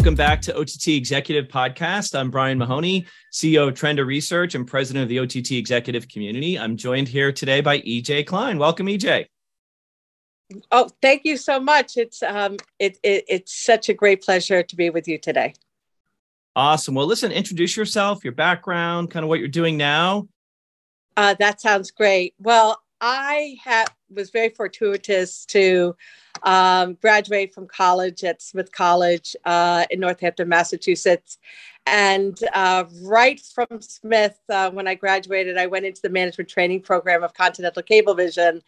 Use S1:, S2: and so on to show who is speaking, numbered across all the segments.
S1: Welcome back to OTT Executive Podcast. I'm Brian Mahoney, CEO of Trenda Research and president of the OTT Executive Community. I'm joined here today by EJ Klein. Welcome, EJ.
S2: Oh, thank you so much. It's um, it, it, it's such a great pleasure to be with you today.
S1: Awesome. Well, listen, introduce yourself, your background, kind of what you're doing now.
S2: Uh, that sounds great. Well, I have was very fortuitous to um, graduate from college at Smith College uh, in Northampton, Massachusetts. And uh, right from Smith, uh, when I graduated, I went into the management training program of Continental Cablevision.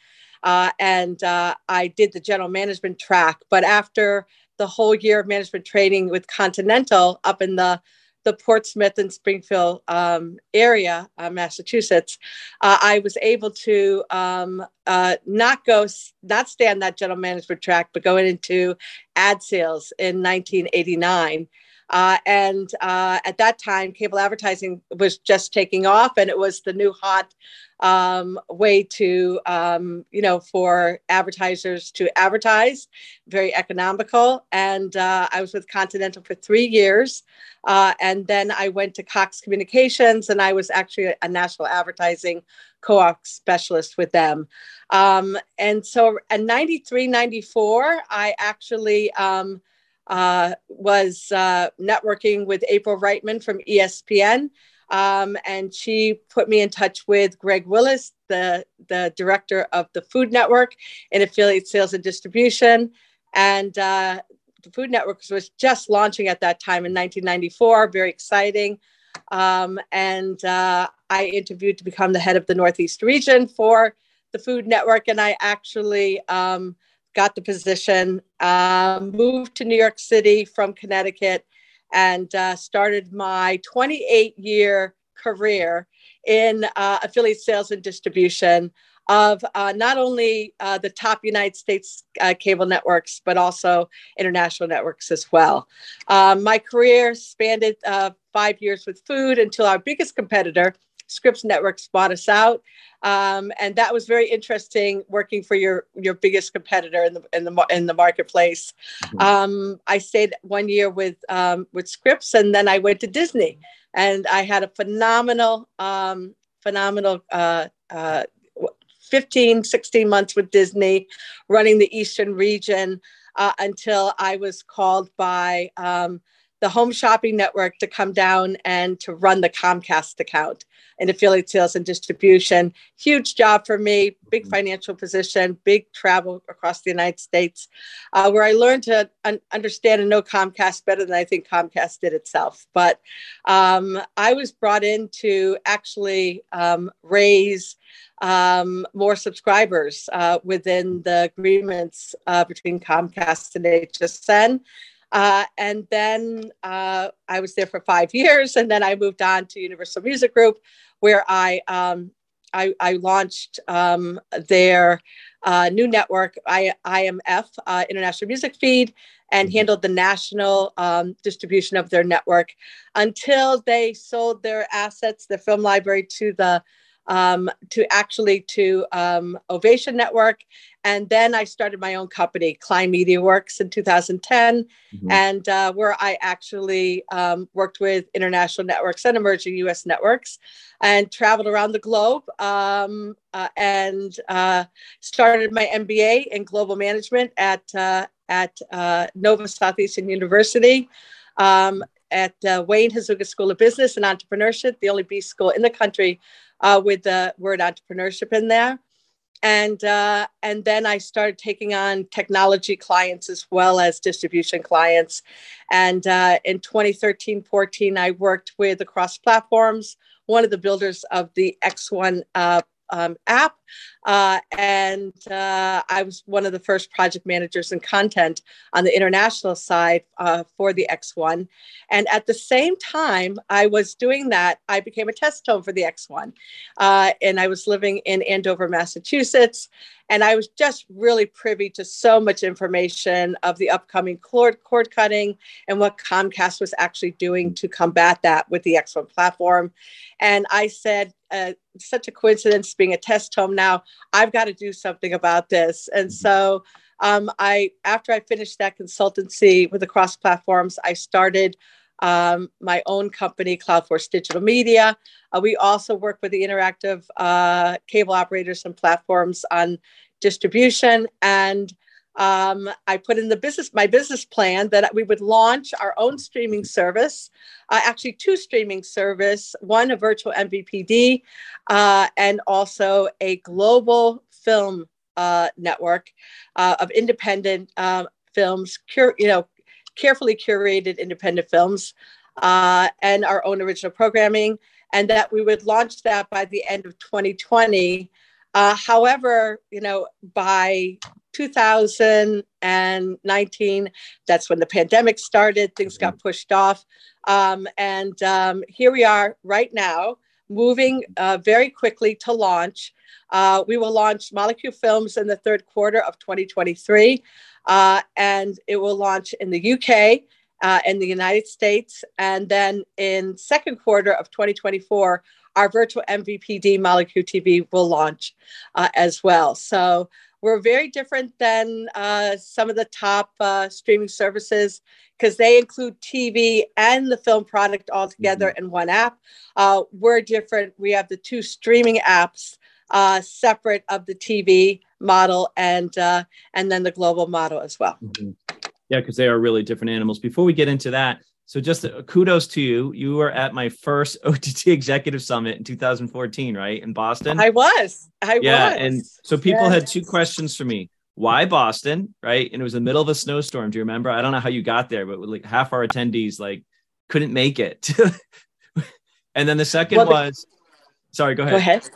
S2: Uh, and uh, I did the general management track. But after the whole year of management training with Continental up in the the Portsmouth and Springfield um, area, uh, Massachusetts, uh, I was able to um, uh, not go, not stay on that general management track, but go into ad sales in 1989. Uh, and uh, at that time, cable advertising was just taking off, and it was the new hot um, way to, um, you know, for advertisers to advertise, very economical. And uh, I was with Continental for three years. Uh, and then I went to Cox Communications, and I was actually a national advertising co op specialist with them. Um, and so in 93, 94, I actually um, uh, was uh, networking with April Reitman from ESPN. Um, and she put me in touch with Greg Willis, the, the director of the Food Network in affiliate sales and distribution. And uh, the Food Network was just launching at that time in 1994, very exciting. Um, and uh, I interviewed to become the head of the Northeast region for the Food Network. And I actually um, got the position, uh, moved to New York City from Connecticut, and uh, started my 28 year career in uh, affiliate sales and distribution of uh, not only uh, the top United States uh, cable networks, but also international networks as well. Um, my career spanned five years with food until our biggest competitor, Scripps Networks, bought us out. Um, and that was very interesting working for your your biggest competitor in the in the in the marketplace. Mm-hmm. Um, I stayed one year with um, with Scripps, and then I went to Disney, and I had a phenomenal um, phenomenal. Uh, uh, 15 16 months with disney running the eastern region uh, until i was called by um, the home shopping network to come down and to run the Comcast account in affiliate sales and distribution. Huge job for me, big mm-hmm. financial position, big travel across the United States, uh, where I learned to un- understand and know Comcast better than I think Comcast did itself. But um, I was brought in to actually um, raise um, more subscribers uh, within the agreements uh, between Comcast and HSN. Uh, and then uh, I was there for five years, and then I moved on to Universal Music Group, where I um, I, I, launched um, their uh, new network, I, IMF uh, International Music Feed, and mm-hmm. handled the national um, distribution of their network until they sold their assets, their film library, to the um, to actually to um, Ovation Network. And then I started my own company, Klein Media Works, in 2010, mm-hmm. and uh, where I actually um, worked with international networks and emerging US networks and traveled around the globe um, uh, and uh, started my MBA in global management at, uh, at uh, Nova Southeastern University. Um, at uh, Wayne Huizenga School of Business and Entrepreneurship, the only B school in the country uh, with the word entrepreneurship in there. And, uh, and then I started taking on technology clients as well as distribution clients. And uh, in 2013 14, I worked with Across Platforms, one of the builders of the X1 uh, um, app. Uh, and uh, I was one of the first project managers in content on the international side uh, for the X1. And at the same time, I was doing that, I became a test home for the X1. Uh, and I was living in Andover, Massachusetts. And I was just really privy to so much information of the upcoming cord, cord cutting and what Comcast was actually doing to combat that with the X1 platform. And I said, uh, such a coincidence being a test home now. I've got to do something about this. And mm-hmm. so um, I after I finished that consultancy with the cross platforms, I started um, my own company, CloudForce Digital Media. Uh, we also work with the interactive uh, cable operators and platforms on distribution. And um, I put in the business my business plan that we would launch our own streaming service, uh, actually two streaming service, one a virtual MVPD, uh, and also a global film uh, network uh, of independent uh, films, cur- you know, carefully curated independent films, uh, and our own original programming, and that we would launch that by the end of 2020. Uh, however, you know, by 2019, that's when the pandemic started. Things got mm-hmm. pushed off, um, and um, here we are right now, moving uh, very quickly to launch. Uh, we will launch MolQ Films in the third quarter of 2023, uh, and it will launch in the UK uh, and the United States, and then in second quarter of 2024, our virtual MVPD MolQ TV will launch uh, as well. So we're very different than uh, some of the top uh, streaming services because they include TV and the film product all together mm-hmm. in one app. Uh, we're different. We have the two streaming apps uh, separate of the TV model and uh, and then the global model as well. Mm-hmm.
S1: Yeah, because they are really different animals. Before we get into that, so just uh, kudos to you. You were at my first OTT Executive Summit in 2014, right, in Boston.
S2: I was. I
S1: yeah,
S2: was.
S1: and so people yes. had two questions for me. Why Boston, right? And it was the middle of a snowstorm. Do you remember? I don't know how you got there, but like half our attendees like couldn't make it. and then the second well, was, sorry, go ahead.
S2: Go ahead.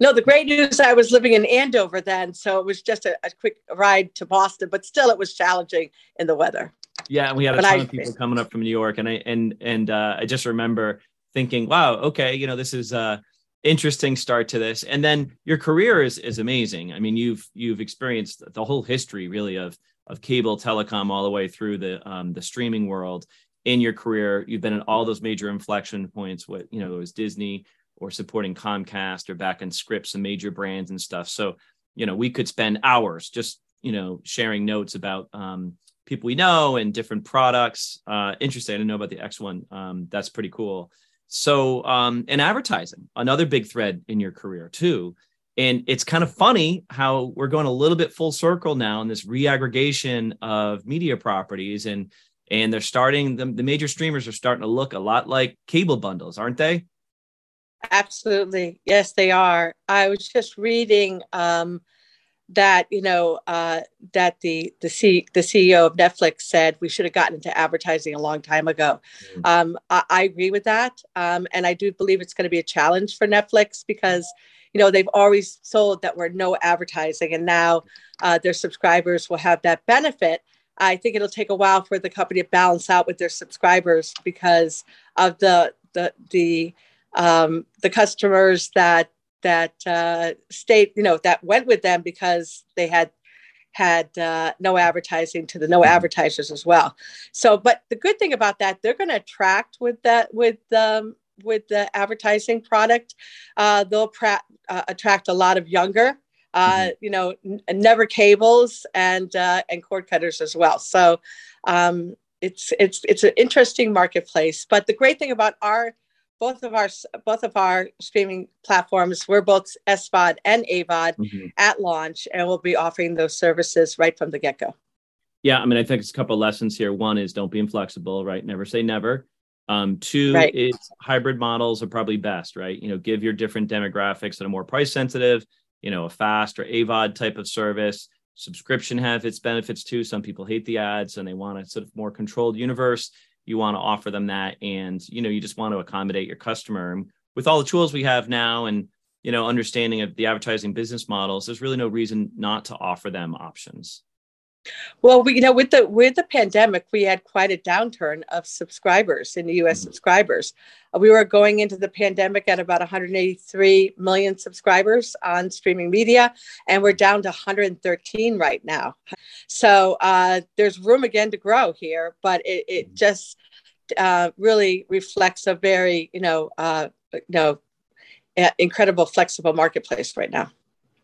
S2: No, the great news I was living in Andover then, so it was just a, a quick ride to Boston, but still it was challenging in the weather.
S1: Yeah, and we had a ton I, of people coming up from New York, and I and and uh, I just remember thinking, wow, okay, you know, this is a interesting start to this. And then your career is is amazing. I mean, you've you've experienced the whole history really of of cable telecom all the way through the um, the streaming world in your career. You've been at all those major inflection points. What you know, it was Disney or supporting Comcast or back in Scripps and major brands and stuff. So you know, we could spend hours just you know sharing notes about um, people we know and different products. Uh, interesting. I didn't know about the X one. Um, that's pretty cool. So, um, and advertising, another big thread in your career too. And it's kind of funny how we're going a little bit full circle now in this reaggregation of media properties, and and they're starting the, the major streamers are starting to look a lot like cable bundles, aren't they?
S2: Absolutely, yes, they are. I was just reading um, that you know uh, that the the, C, the CEO of Netflix said we should have gotten into advertising a long time ago. Mm-hmm. Um, I, I, agree with that, um, and I do believe it's going to be a challenge for Netflix because you know they've always sold that we're no advertising, and now uh, their subscribers will have that benefit. I think it'll take a while for the company to balance out with their subscribers because of the the the um, the customers that that uh, state, you know, that went with them because they had had uh, no advertising to the no mm-hmm. advertisers as well. So, but the good thing about that, they're going to attract with that with um, with the advertising product. Uh, they'll pra- uh, attract a lot of younger, uh, mm-hmm. you know, n- never cables and uh, and cord cutters as well. So. Um, it's it's it's an interesting marketplace, but the great thing about our both of our both of our streaming platforms we're both SVOD and AVOD mm-hmm. at launch, and we'll be offering those services right from the get go.
S1: Yeah, I mean, I think it's a couple of lessons here. One is don't be inflexible, right? Never say never. Um, two right. is hybrid models are probably best, right? You know, give your different demographics that are more price sensitive, you know, a fast or AVOD type of service. Subscription have its benefits too. Some people hate the ads and they want a sort of more controlled universe you want to offer them that and you know you just want to accommodate your customer. And with all the tools we have now and you know understanding of the advertising business models there's really no reason not to offer them options
S2: well, we, you know, with the with the pandemic, we had quite a downturn of subscribers in the U.S. Mm-hmm. subscribers. Uh, we were going into the pandemic at about 183 million subscribers on streaming media, and we're down to 113 right now. So uh, there's room again to grow here, but it, it mm-hmm. just uh, really reflects a very, you know, uh, you know, incredible flexible marketplace right now.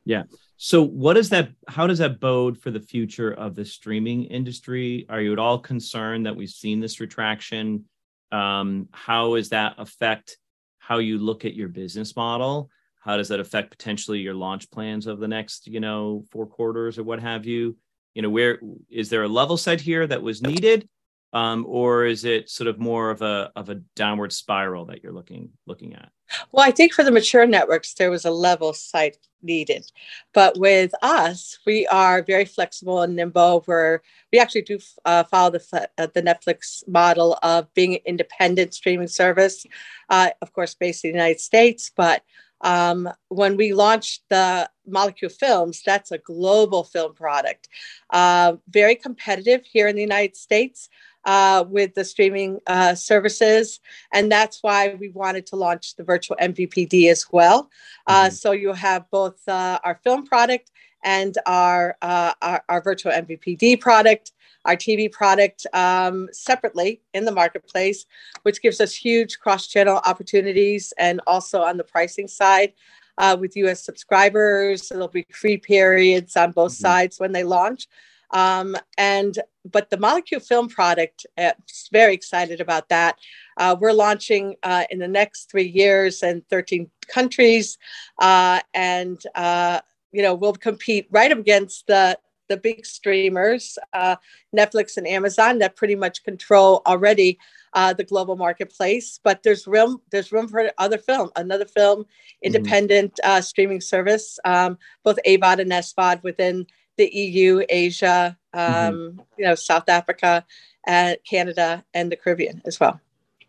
S1: Yeah. So what does that how does that bode for the future of the streaming industry? Are you at all concerned that we've seen this retraction? Um, how does that affect how you look at your business model? How does that affect potentially your launch plans of the next, you know, four quarters or what have you? You know, where is there a level set here that was needed? Um, or is it sort of more of a of a downward spiral that you're looking looking at?
S2: Well, I think for the mature networks there was a level site needed, but with us we are very flexible and nimble. Where we actually do uh, follow the uh, the Netflix model of being an independent streaming service, uh, of course based in the United States, but um, when we launched the MolQ Films, that's a global film product, uh, very competitive here in the United States uh, with the streaming uh, services. And that's why we wanted to launch the virtual MVPD as well. Uh, mm-hmm. So you have both uh, our film product and our, uh, our, our, virtual MVPD product, our TV product um, separately in the marketplace, which gives us huge cross channel opportunities and also on the pricing side. Uh, with US subscribers, there'll be free periods on both mm-hmm. sides when they launch. Um, and but the MolQ film product, uh, very excited about that. Uh, we're launching uh, in the next three years in 13 countries, uh, and uh, you know we'll compete right against the the big streamers, uh, Netflix and Amazon, that pretty much control already the global marketplace. But there's room there's room for other film, another film, mm-hmm. independent mm-hmm. streaming service, um, both AVOD and SVOD within the EU, Asia, mm-hmm. um, mm-hmm. you know, South Africa, and Canada, and the Caribbean as well.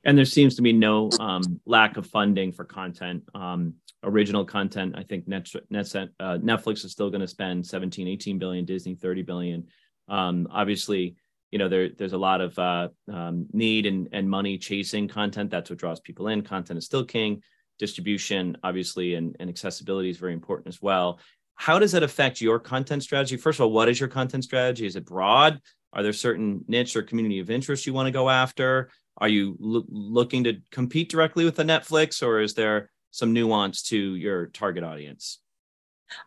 S1: And there seems to be no um, lack of funding for content, um, original content. I think Net, Net, uh, Netflix is still going to spend 17, 18 billion, Disney 30 billion. Um, obviously, you know, there, there's a lot of uh, um, need and, and money chasing content. That's what draws people in. Content is still king distribution obviously and, and accessibility is very important as well how does that affect your content strategy? First of all, what is your content strategy? Is it broad? Are there certain niche or community of interest you want to go after? Are you lo- looking to compete directly with the Netflix, or is there some nuance to your target audience?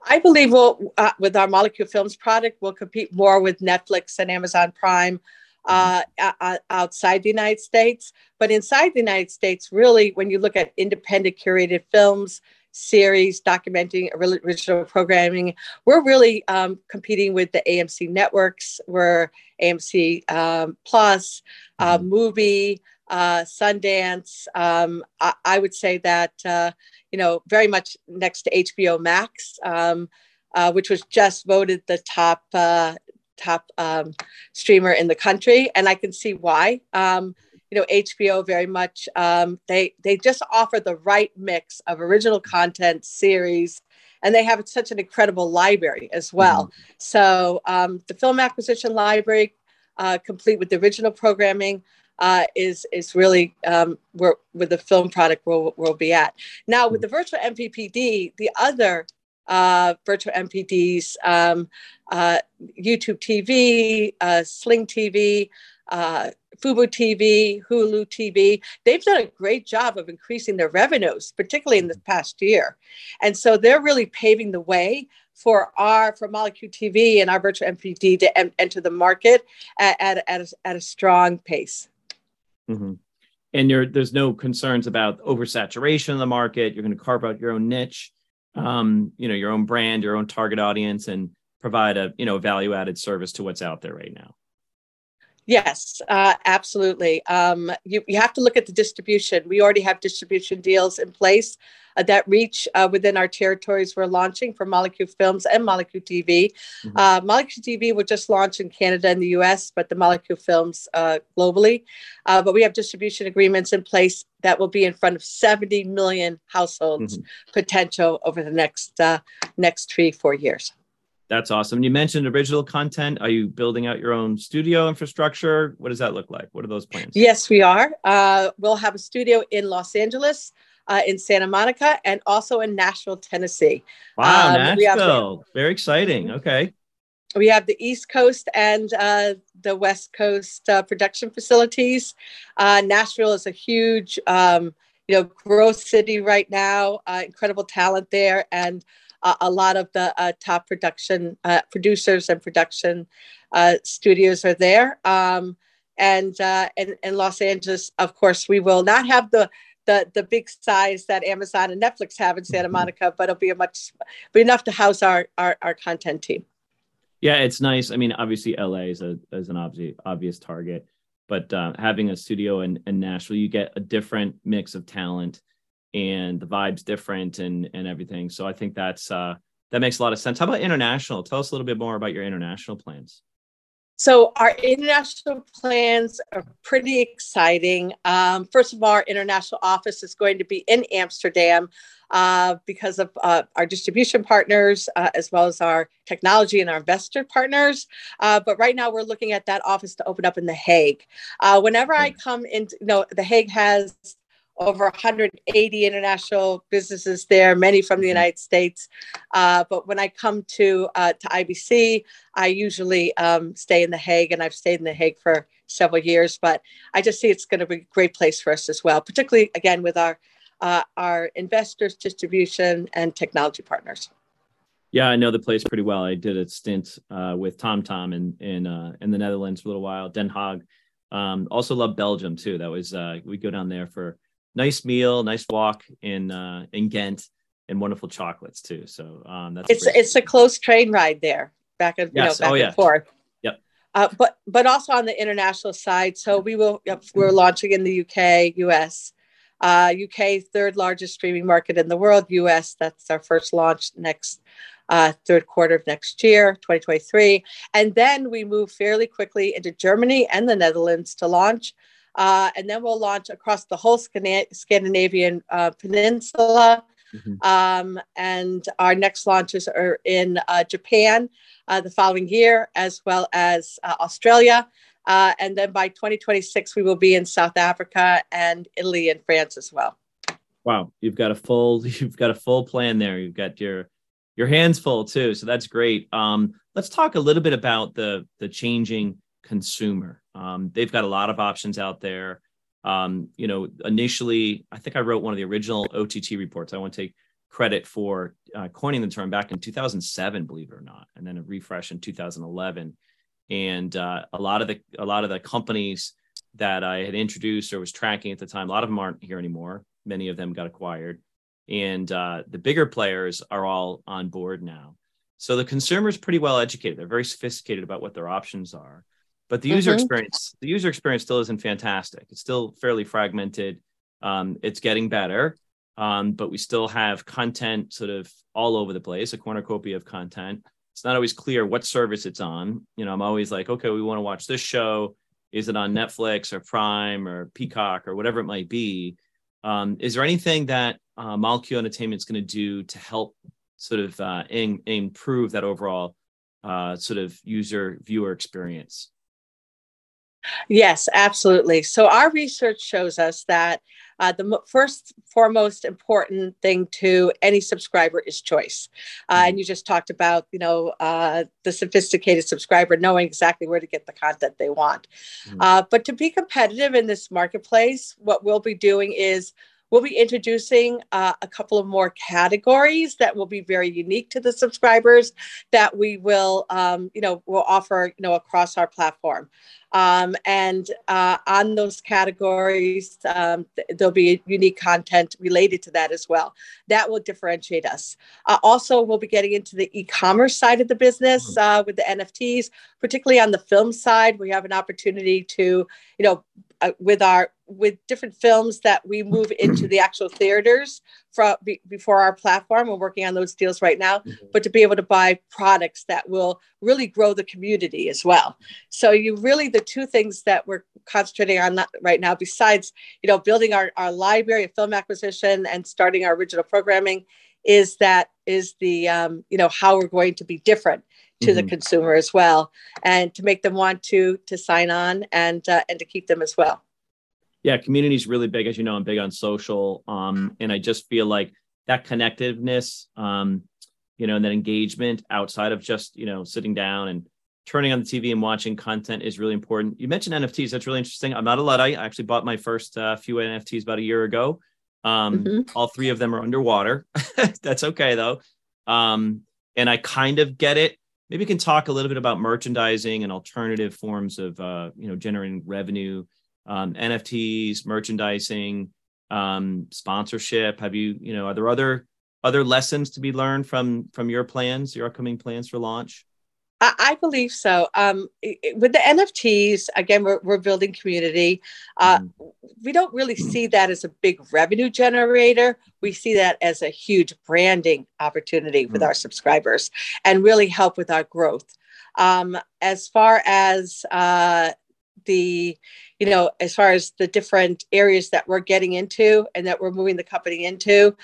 S2: I believe we'll, uh, with our MolQ Films product, we'll compete more with Netflix and Amazon Prime uh, mm-hmm. outside the United States. But inside the United States, really, when you look at independent curated films, series documenting original programming. We're really um, competing with the AMC networks. We're AMC um, Plus, uh, mm-hmm. Mubi, uh, Sundance. Um, I, I, would say that uh, you know very much next to HBO Max, um, uh, which was just voted the top uh, top um, streamer in the country, and I can see why. You know hbo very much um, they they just offer the right mix of original content series and they have such an incredible library as well. Mm-hmm. so um, the film acquisition library uh, complete with the original programming uh, is is really um, where, where the film product will, will be at. Now with the virtual MVPD the other uh, virtual MPDs, um, uh, youtube tv uh, sling tv uh, Fubo TV, Hulu TV, they've done a great job of increasing their revenues, particularly in the past year. And so they're really paving the way for our for MolQ TV and our virtual MVPD to em- enter the market at, at, at, a, at a strong pace.
S1: Mm-hmm. And there's no concerns about oversaturation of the market. You're going to carve out your own niche, um, you know, your own brand, your own target audience, and provide a you know value added service to what's out there right now.
S2: Yes, uh, absolutely. Um, you, you have to look at the distribution. We already have distribution deals in place uh, that reach uh, within our territories. We're launching for MolQ Films and MolQ TV. Mm-hmm. Uh, MolQ TV will just launch in Canada and the US, but the MolQ Films uh, globally. Uh, but we have distribution agreements in place that will be in front of 70 million households mm-hmm. potential over the next next three, four years.
S1: That's awesome. You mentioned original content. Are you building out your own studio infrastructure? What does that look like? What are those plans?
S2: Yes, we are. Uh, we'll have a studio in Los Angeles, uh, in Santa Monica, and also in Nashville, Tennessee.
S1: Wow, um, Nashville. Very exciting. Mm-hmm. Okay.
S2: We have the East Coast and uh, the West Coast uh, production facilities. Uh, Nashville is a huge, um, you know, growth city right now. Uh, incredible talent there, and uh, a lot of the uh, top production uh, producers and production uh, studios are there. Um, and uh, in, in Los Angeles, of course, we will not have the the the big size that Amazon and Netflix have in Santa mm-hmm. Monica, but it'll be a much be enough to house our our, our content team.
S1: Yeah, it's nice. I mean, obviously, LA is a is an obvious obvious target, but uh, having a studio in, in Nashville, you get a different mix of talent, and the vibe's different, and and everything. So I think that's uh, that makes a lot of sense. How about international? Tell us a little bit more about your international plans.
S2: So our international plans are pretty exciting. Um, first of all, our international office is going to be in Amsterdam uh, because of uh, our distribution partners, uh, as well as our technology and our investor partners. Uh, but right now, we're looking at that office to open up in The Hague. Uh, whenever I come in, you know, The Hague has over 180 international businesses there, many from the mm-hmm. United States. Uh, but when I come to uh, to IBC, I usually um, stay in The Hague, and I've stayed in The Hague for several years. But I just see it's going to be a great place for us as well, particularly again with our uh, our investors, distribution, and technology partners.
S1: Yeah, I know the place pretty well. I did a stint uh, with TomTom in in uh, in the Netherlands for a little while. Den Haag. Um, also love Belgium too. That was uh, we go down there for nice meal, nice walk in uh, in Ghent, and wonderful chocolates too. So um, that's
S2: it's a it's a close train ride there, back and yes. you know back oh, yeah. and forth.
S1: Yep.
S2: Uh, but but also on the international side, so we will we're launching in the UK, US. Uh, UK third largest streaming market in the world. US that's our first launch next uh, third quarter of next year, 2023, and then we move fairly quickly into Germany and the Netherlands to launch. Uh, and then we'll launch across the whole Scandinavian uh, peninsula. Mm-hmm. Um, and our next launches are in uh, Japan uh, the following year, as well as uh, Australia. Uh, and then by 2026, we will be in South Africa and Italy and France as well.
S1: Wow, you've got a full you've got a full plan there. You've got your your hands full too, so that's great. Um, let's talk a little bit about the the changing consumer. Um, they've got a lot of options out there. Um, you know, initially, I think I wrote one of the original OTT reports. I want to take credit for uh, coining the term back in 2007, believe it or not, and then a refresh in 2011. And uh, a lot of the a lot of the companies that I had introduced or was tracking at the time, a lot of them aren't here anymore. Many of them got acquired, and uh, the bigger players are all on board now. So the consumer is pretty well educated. They're very sophisticated about what their options are but the user mm-hmm. experience the user experience still isn't fantastic. It's still fairly fragmented. Um, it's getting better. Um, but we still have content sort of all over the place a cornucopia of content. It's not always clear what service it's on. You know i'm always like okay we want to watch this show. Is it on netflix or prime or peacock or whatever it might be? Um, is there anything that uh, MolQ entertainment is going to do to help sort of uh, in, improve that overall uh, sort of user viewer experience
S2: Yes, absolutely. So our research shows us that uh, the first foremost important thing to any subscriber is choice. Uh, mm-hmm. And you just talked about, you know, uh, the sophisticated subscriber knowing exactly where to get the content they want. Mm-hmm. Uh, but to be competitive in this marketplace, what we'll be doing is We'll be introducing uh, a couple of more categories that will be very unique to the subscribers that we will, um, you know, will offer, you know, across our platform. Um, and uh, on those categories, um, th- there'll be unique content related to that as well. That will differentiate us. Uh, also, we'll be getting into the e-commerce side of the business mm-hmm. uh, with the NFTs, particularly on the film side. We have an opportunity to, you know, uh, with our with different films that we move into the actual theaters from be, before our platform. We're working on those deals right now, mm-hmm. but to be able to buy products that will really grow the community as well. So you really the two things that we're concentrating on right now, besides you know building our, our library of film acquisition and starting our original programming, is that is the um, you know how we're going to be different to mm-hmm. the consumer as well, and to make them want to to sign on and uh, and to keep them as well.
S1: Yeah, community is really big, as you know. I'm big on social, um, and I just feel like that connectiveness, um, you know, and that engagement outside of just you know sitting down and turning on the TV and watching content is really important. You mentioned NFTs. That's really interesting. I'm not a Luddite. I actually bought my first uh, few NFTs about a year ago. Um, mm-hmm. All three of them are underwater. That's okay though. Um, and I kind of get it. Maybe you can talk a little bit about merchandising and alternative forms of uh, you know generating revenue, um, NFTs, merchandising, um, sponsorship. Have you you know are there other other lessons to be learned from from your plans, your upcoming plans for launch?
S2: I, I believe so. Um, it, with the NFTs, again, we're, we're building community. Uh, mm We don't really see that as a big revenue generator. We see that as a huge branding opportunity with mm our subscribers and really help with our growth. Um, as far as uh, the you know as far as the different areas that we're getting into and that we're moving the company into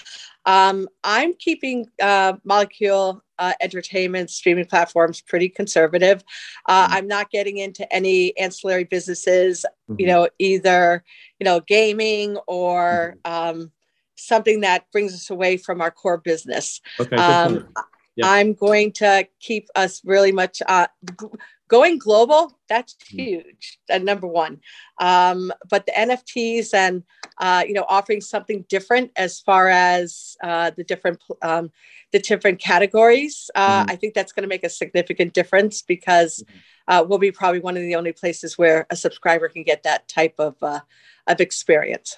S2: um, i'm keeping uh, MolQ uh, entertainment streaming platforms pretty conservative uh, mm-hmm. i'm not getting into any ancillary businesses mm-hmm. you know either you know gaming or mm-hmm. um, something that brings us away from our core business okay, um, i'm going to keep us really much uh, going global that's hmm. huge and number one um, but the nfts and uh, you know offering something different as far as uh, the different um, the different categories uh, mm-hmm. i think that's going to make a significant difference because hmm. uh, we'll be probably one of the only places where a subscriber can get that type of uh, of experience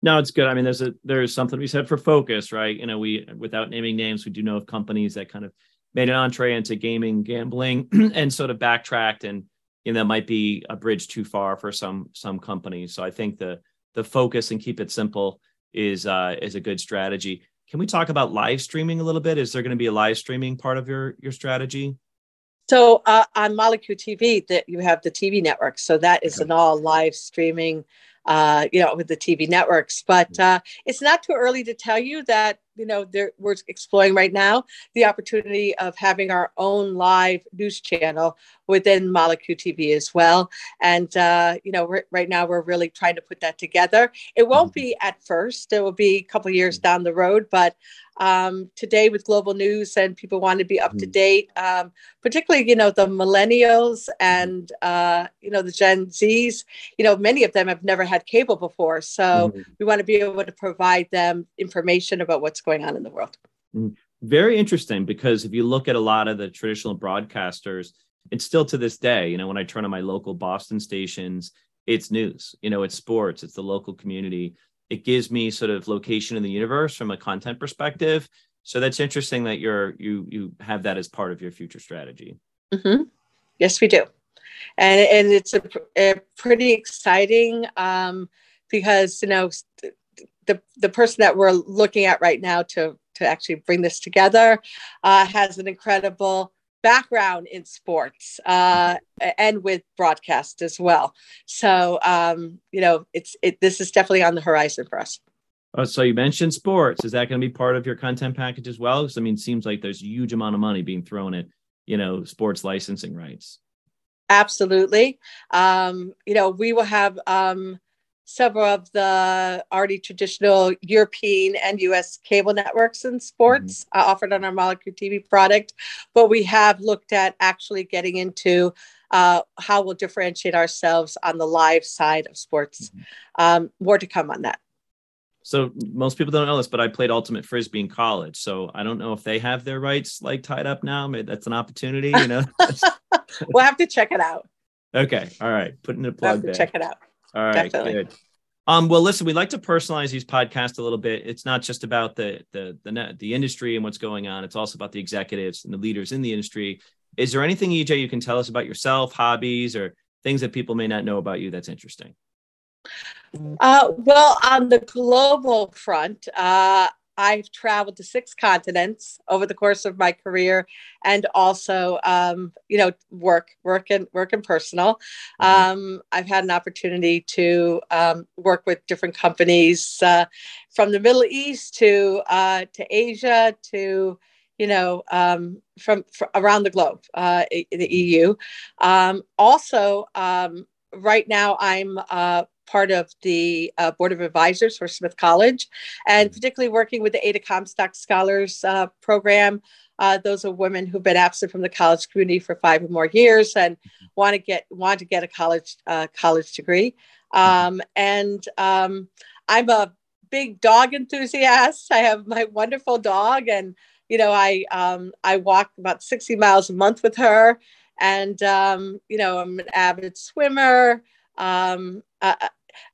S1: no, it's good. I mean, there's a there's something we said for focus, right? You know, we without naming names, we do know of companies that kind of made an entree into gaming, gambling, and sort of backtracked, and you know that might be a bridge too far for some some companies. So I think the the focus and keep it simple is uh, is a good strategy. Can we talk about live streaming a little bit? Is there going to be a live streaming part of your your strategy?
S2: So uh, on MolQ TV, that you have the TV network, so that is okay. an all live streaming uh, you know, with the TV networks. But mm. uh, it's not too early to tell you that, you know, we're exploring right now the opportunity of having our own live news channel within MolQ TV as well. And, uh, you know, right now we're really trying to put that together. It won't mm-hmm. be at first, it will be a couple years mm. down the road, but um, today with global news and people want to be up to mm. date, um, particularly, you know, the millennials and, uh, you know, the Gen Zs, you know, many of them have never had cable before. So mm-hmm. we want to be able to provide them information about what's going on in the world.
S1: Mm-hmm. Very interesting because if you look at a lot of the traditional broadcasters, it's still to this day, you know, when I turn on my local Boston stations, it's news, you know, it's sports, it's the local community it gives me sort of location in the universe from a content perspective. So that's interesting that you're you you have that as part of your future strategy.
S2: Mm-hmm. Yes, we do, and and it's a, a pretty exciting um, because you know the the person that we're looking at right now to to actually bring this together uh, has an incredible background in sports uh, and with broadcast as well. So um, you know, it's it. This is definitely on the horizon for us.
S1: Oh, so you mentioned sports. Is that going to be part of your content package as well? Because I mean, it seems like there's a huge amount of money being thrown at you know sports licensing rights.
S2: Absolutely. Um, you know, we will have um, several of the already traditional European and US cable networks and sports mm-hmm. uh, offered on our MolQ TV product. But we have looked at actually getting into uh, how we'll differentiate ourselves on the live side of sports. Mm-hmm. Um, more to come on that.
S1: So most people don't know this, but I played ultimate frisbee in college. So I don't know if they have their rights like tied up now. Maybe that's an opportunity, you know.
S2: we'll have to check it out.
S1: Okay. All right. Putting a plug there.
S2: Check it out.
S1: All right, Definitely. good. Um, well, listen, we like to personalize these podcasts a little bit. It's not just about the the the net, the industry and what's going on. It's also about the executives and the leaders in the industry. Is there anything, EJ, you can tell us about yourself, hobbies, or things that people may not know about you that's interesting?
S2: Uh, well, on the global front, uh, I've traveled to six continents over the course of my career, and also, um, you know, work, work, and work and personal. Mm-hmm. Um, I've had an opportunity to um, work with different companies uh, from the Middle East to uh, to Asia to you know um, from, from, around the globe, uh, the EU. Um, also, um, right now, I'm uh, part of the uh, board of advisors for Smith College, and mm-hmm. particularly working with the Ada Comstock Scholars uh, program. Uh, those are women who've been absent from the college community for five or more years and mm-hmm. want to get want to get a college uh, college degree. Mm-hmm. Um, and um, I'm a big dog enthusiast. I have my wonderful dog, and you know, I um, I walk about 60 miles a month with her, and um, you know, I'm an avid swimmer. Um, uh,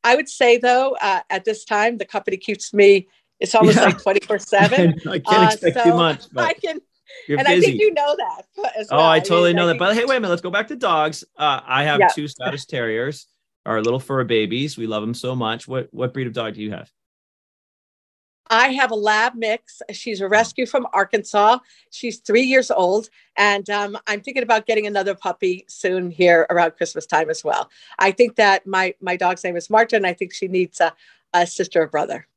S2: I would say though, uh, at this time, the company keeps me. It's almost yeah. like 24 seven.
S1: I can't uh, expect so too much.
S2: I can. You're and busy. I think you know that.
S1: oh, I totally I mean, know I that. But hey, wait a minute. Let's go back to dogs. Uh, I have yeah. two Scottish Terriers, our little fur babies. We love them so much. What what breed of dog do you have?
S2: I have a lab mix. She's a rescue from Arkansas. She's three years old, and um, I'm thinking about getting another puppy soon here around Christmas time as well. I think that my my dog's name is Marta, and I think she needs a, a sister or brother.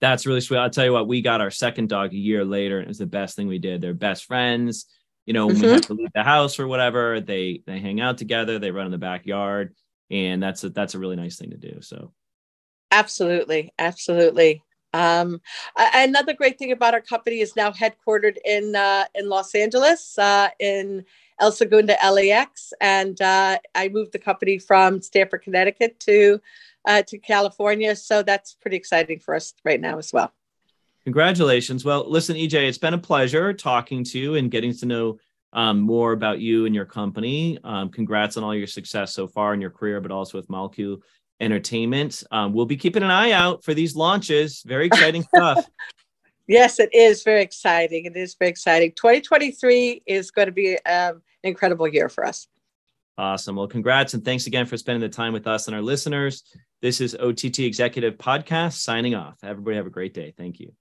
S1: That's really sweet. I'll tell you what, we got our second dog a year later, and it was the best thing we did. They're best friends. You know, when mm-hmm. we have to leave the house or whatever, they they hang out together. They run in the backyard, and that's a that's a really nice thing to do. So,
S2: absolutely, absolutely. Um, another great thing about our company is now headquartered in uh, in Los Angeles, uh, in El Segundo LAX, and uh, I moved the company from Stamford, Connecticut to uh, to California. So that's pretty exciting for us right now as well.
S1: Congratulations. Well, listen, EJ, it's been a pleasure talking to you and getting to know um, more about you and your company. Um, congrats on all your success so far in your career, but also with MolQ entertainment. Um, we'll be keeping an eye out for these launches. Very exciting stuff.
S2: Yes, it is very exciting. It is very exciting. 2023 is going to be um, an incredible year for us.
S1: Awesome. Well, congrats and thanks again for spending the time with us and our listeners. This is OTT Executive Podcast signing off. Everybody have a great day. Thank you.